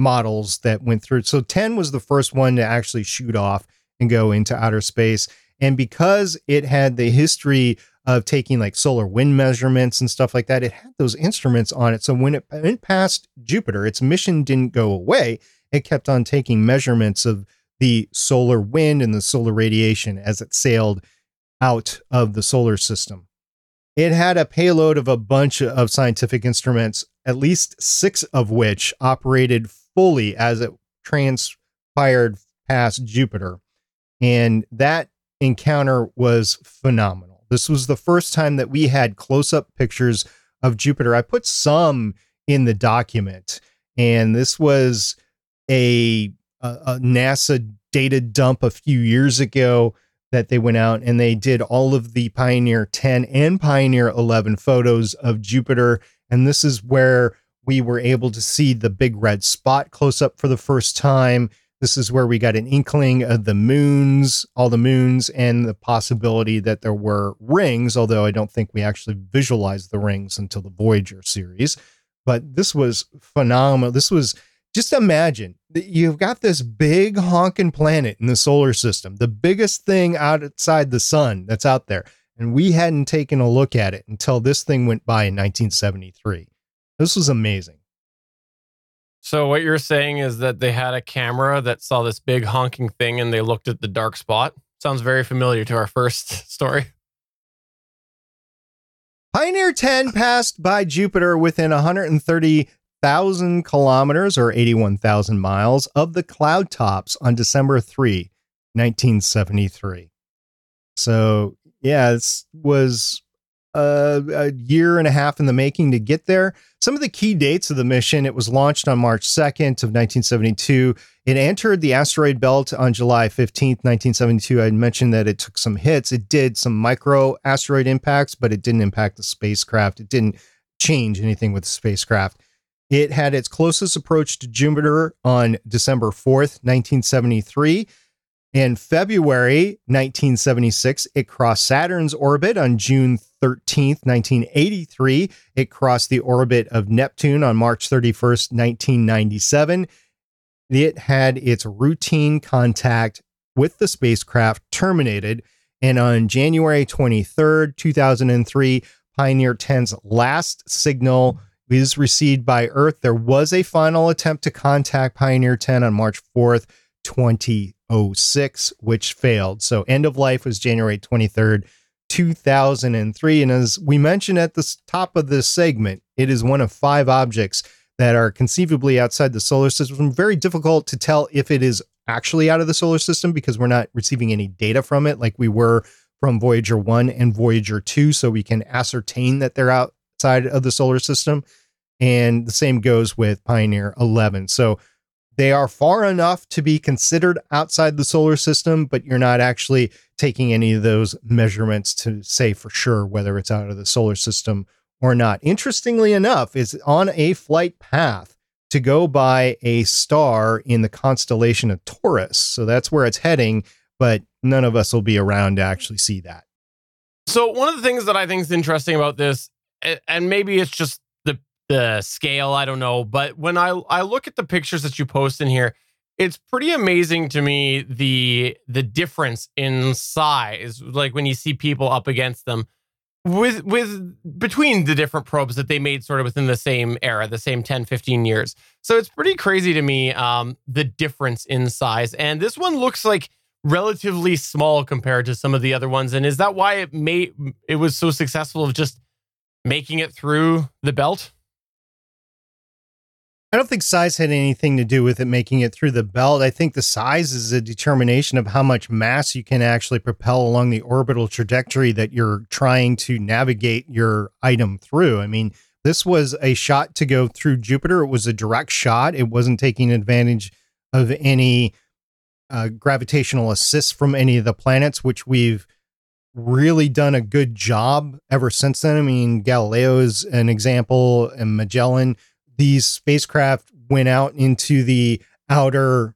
models that went through. So 10 was the first one to actually shoot off and go into outer space. And because it had the history of taking like solar wind measurements and stuff like that, it had those instruments on it. So when it went past Jupiter, its mission didn't go away. It kept on taking measurements of the solar wind and the solar radiation as it sailed out of the solar system. It had a payload of a bunch of scientific instruments, at least six of which operated fully as it transpired past Jupiter. And that encounter was phenomenal. This was the first time that we had close up pictures of Jupiter. I put some in the document, and this was a, a, NASA data dump a few years ago that they went out and they did all of the Pioneer 10 and Pioneer 11 photos of Jupiter. And this is where we were able to see the big red spot close up for the first time. This is where we got an inkling of the moons, all the moons, and the possibility that there were rings, although I don't think we actually visualized the rings until the Voyager series. But this was phenomenal. This was just imagine that you've got this big honking planet in the solar system, the biggest thing outside the sun that's out there. And we hadn't taken a look at it until this thing went by in 1973. This was amazing. So what you're saying is that they had a camera that saw this big honking thing and they looked at the dark spot? Sounds very familiar to our first story. Pioneer 10 passed by Jupiter within 130,000 kilometers or 81,000 miles of the cloud tops on December 3, 1973. So, yeah, this was a, a year and a half in the making to get there. Some of the key dates of the mission it was launched on March 2nd of 1972. It entered the asteroid belt on July 15th, 1972. I mentioned that it took some hits. It did some micro asteroid impacts, but it didn't impact the spacecraft. It didn't change anything with the spacecraft. It had its closest approach to Jupiter on December 4th, 1973. In February 1976, it crossed Saturn's orbit. On June 13th, 1983, it crossed the orbit of Neptune on March 31st, 1997. It had its routine contact with the spacecraft terminated. And on January 23rd, 2003, Pioneer 10's last signal is received by Earth. There was a final attempt to contact Pioneer 10 on March 4th, 2006, which failed. So end of life was January 23rd, 2003. And as we mentioned at the top of this segment, it is one of five objects that are conceivably outside the solar system. Very difficult to tell if it is actually out of the solar system because we're not receiving any data from it like we were from Voyager 1 and Voyager 2. So we can ascertain that they're outside of the solar system. And the same goes with Pioneer 11. So they are far enough to be considered outside the solar system, but you're not actually taking any of those measurements to say for sure whether it's out of the solar system or not. Interestingly enough, it's on a flight path to go by a star in the constellation of Taurus. So that's where it's heading, but none of us will be around to actually see that. So one of the things that I think is interesting about this, and maybe it's just the scale, I don't know, but when I I look at the pictures that you post in here, it's pretty amazing to me the the difference in size. Like when you see people up against them with with between the different probes that they made sort of within the same era the same 10 15 years. So it's pretty crazy to me um the difference in size. And this one looks like relatively small compared to some of the other ones. And is that why it made it was so successful of just making it through the belt I don't think size had anything to do with it making it through the belt. I think the size is a determination of how much mass you can actually propel along the orbital trajectory that you're trying to navigate your item through. I mean, this was a shot to go through Jupiter. It was a direct shot. It wasn't taking advantage of any uh, gravitational assists from any of the planets, which we've really done a good job ever since then. I mean, Galileo is an example, and Magellan these spacecraft went out into the outer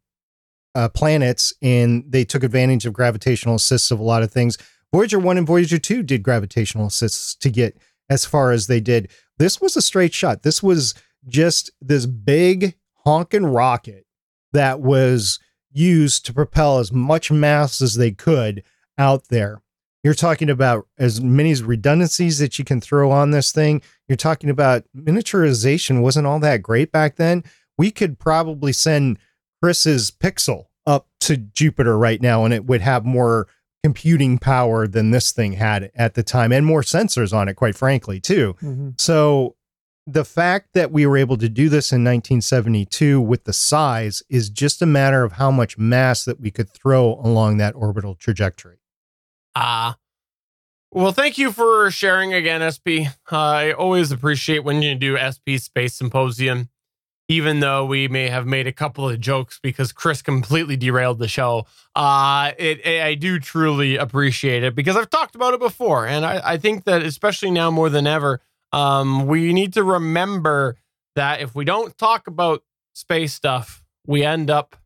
uh, planets and they took advantage of gravitational assists of a lot of things. Voyager 1 and Voyager 2 did gravitational assists to get as far as they did. This was a straight shot. This was just this big honking rocket that was used to propel as much mass as they could out there. You're talking about as many redundancies that you can throw on this thing. You're talking about miniaturization wasn't all that great back then. We could probably send Chris's Pixel up to Jupiter right now and it would have more computing power than this thing had at the time and more sensors on it, quite frankly, too. Mm-hmm. So the fact that we were able to do this in 1972 with the size is just a matter of how much mass that we could throw along that orbital trajectory. Ah. Uh, well, thank you for sharing again, SP. Uh, I always appreciate when you do SP Space Symposium, even though we may have made a couple of jokes because Chris completely derailed the show. Uh, it, it I do truly appreciate it because I've talked about it before, and I, I think that especially now more than ever, um, we need to remember that if we don't talk about space stuff, we end up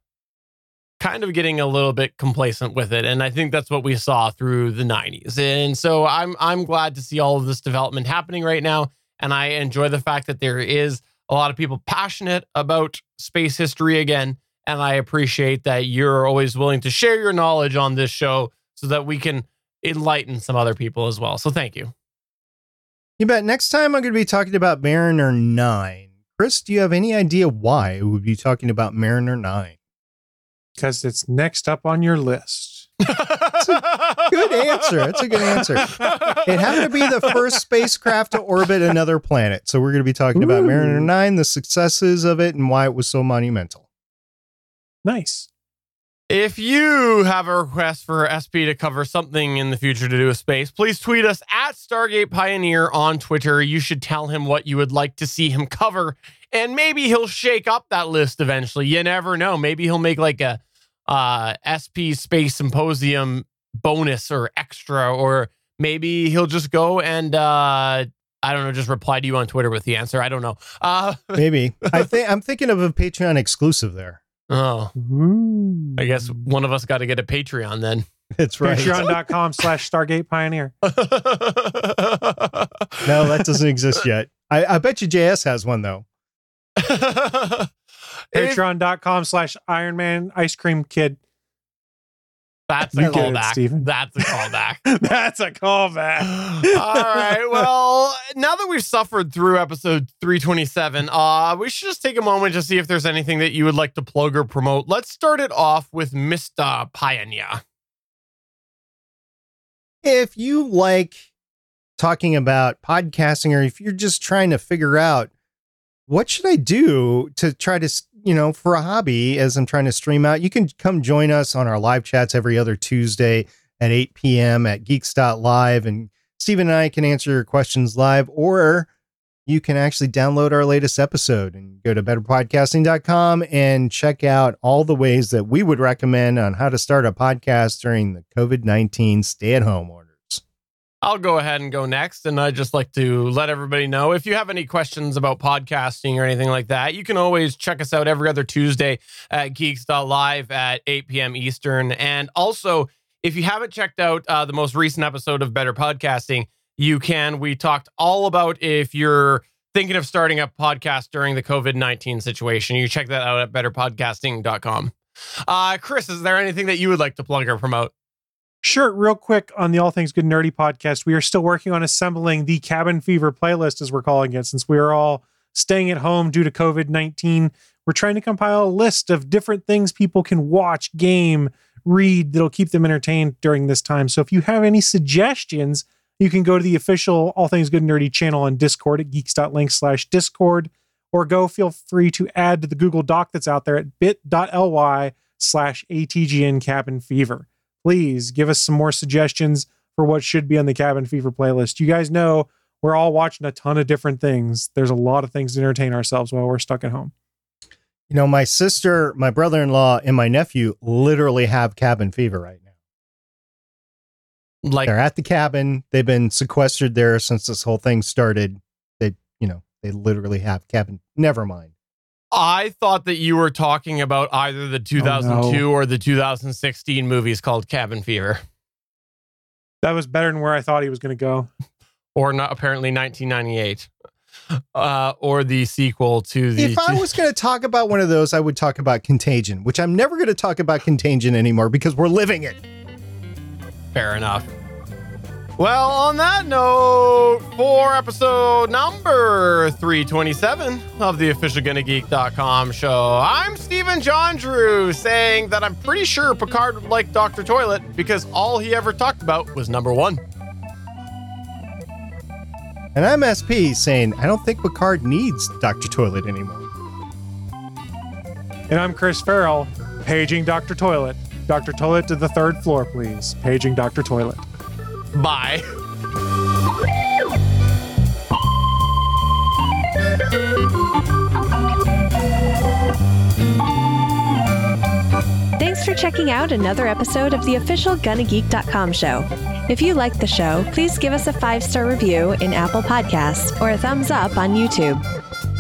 kind of getting a little bit complacent with it and i think that's what we saw through the 90s and so i'm i'm glad to see all of this development happening right now and i enjoy the fact that there is a lot of people passionate about space history again and i appreciate that you're always willing to share your knowledge on this show so that we can enlighten some other people as well. So thank you. You bet. Next time i'm going to be talking about mariner 9 chris do you have any idea why we would be talking about mariner 9 because it's next up on your list. good answer. That's a good answer. It happened to be the first spacecraft to orbit another planet. So we're going to be talking Ooh. about Mariner 9, the successes of it, and why it was so monumental. Nice. If you have a request for SP to cover something in the future to do with space, please tweet us at Stargate Pioneer on Twitter. You should tell him what you would like to see him cover, and maybe he'll shake up that list eventually. You never know. Maybe he'll make like a uh, SP Space Symposium bonus or extra, or maybe he'll just go and uh, I don't know, just reply to you on Twitter with the answer. I don't know. Uh, maybe I think I'm thinking of a Patreon exclusive there. Oh, Ooh. I guess one of us got to get a Patreon then. That's right. Patreon.com slash Stargate Pioneer. No, that doesn't exist yet. I, I bet you JS has one though. If- Patreon.com slash Iron Man Ice Cream Kid. That's a You get it, callback. Steven. That's a callback. That's a callback. All right. Well, now that we've suffered through episode 327, uh, we should just take a moment to see if there's anything that you would like to plug or promote. Let's start it off with Mr. Pioneer. If you like talking about podcasting or if you're just trying to figure out what should I do to try to, you know, for a hobby as I'm trying to stream out, you can come join us on our live chats every other Tuesday at 8 p.m. at geeks.live and Stephen and I can answer your questions live or you can actually download our latest episode and go to betterpodcasting.com and check out all the ways that we would recommend on how to start a podcast during the COVID 19 stay at home orders. I'll go ahead and go next. And I'd just like to let everybody know if you have any questions about podcasting or anything like that, you can always check us out every other Tuesday at geeks.live at 8 p.m. Eastern. And also, if you haven't checked out uh, the most recent episode of Better Podcasting, you can. We talked all about if you're thinking of starting a podcast during the COVID 19 situation. You check that out at betterpodcasting.com. Uh, Chris, is there anything that you would like to plug or promote? Sure, real quick on the All Things Good Nerdy podcast, we are still working on assembling the Cabin Fever playlist, as we're calling it, since we are all staying at home due to COVID 19. We're trying to compile a list of different things people can watch, game, read that'll keep them entertained during this time. So if you have any suggestions, you can go to the official All Things Good Nerdy channel on Discord at geeks.link slash Discord, or go feel free to add to the Google Doc that's out there at bit.ly slash ATGN Cabin Fever please give us some more suggestions for what should be on the Cabin Fever playlist. You guys know we're all watching a ton of different things. There's a lot of things to entertain ourselves while we're stuck at home. You know, my sister, my brother in law, and my nephew literally have cabin fever right now. Like, They're at the cabin. They've been sequestered there since this whole thing started. They, you know, they literally have cabin. Never mind. I thought that you were talking about either the 2002 or the 2016 movies called Cabin Fever, That was better than where I thought he was going to go. or not apparently 1998, uh, or the sequel to the. If I was going to talk about one of those, I would talk about Contagion, which I'm never going to talk about Contagion anymore because we're living it. Fair enough. Well, on that note, for episode number 327 of the official GonnaGeek.com show, I'm Stephen Jondrew saying that I'm pretty sure Picard would like Dr. Toilet because all he ever talked about was number one. And I'm SP saying I don't think Picard needs Dr. Toilet anymore. And I'm Chris Ferrell, paging Dr. Toilet. Dr. Toilet to the third floor, please. Paging Dr. Toilet. Bye. Thanks for checking out another episode of the official GonnaGeek.com show. If you like the show, please give us a five star review in Apple Podcasts or a thumbs up on YouTube.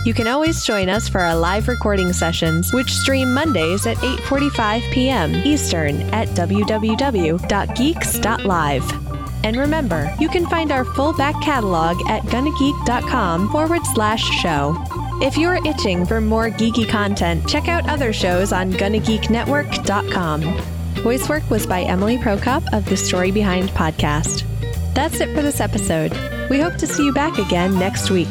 You can always join us for our live recording sessions, which stream Mondays at 8:45 p.m. Eastern at www.geeks.live. And remember, you can find our full back catalog at gonnageek.com forward slash show. If you're itching for more geeky content, check out other shows on GonnaGeekNetwork.com. Voice work was by Emily Prokop of the Story Behind podcast. That's it for this episode. We hope to see you back again next week.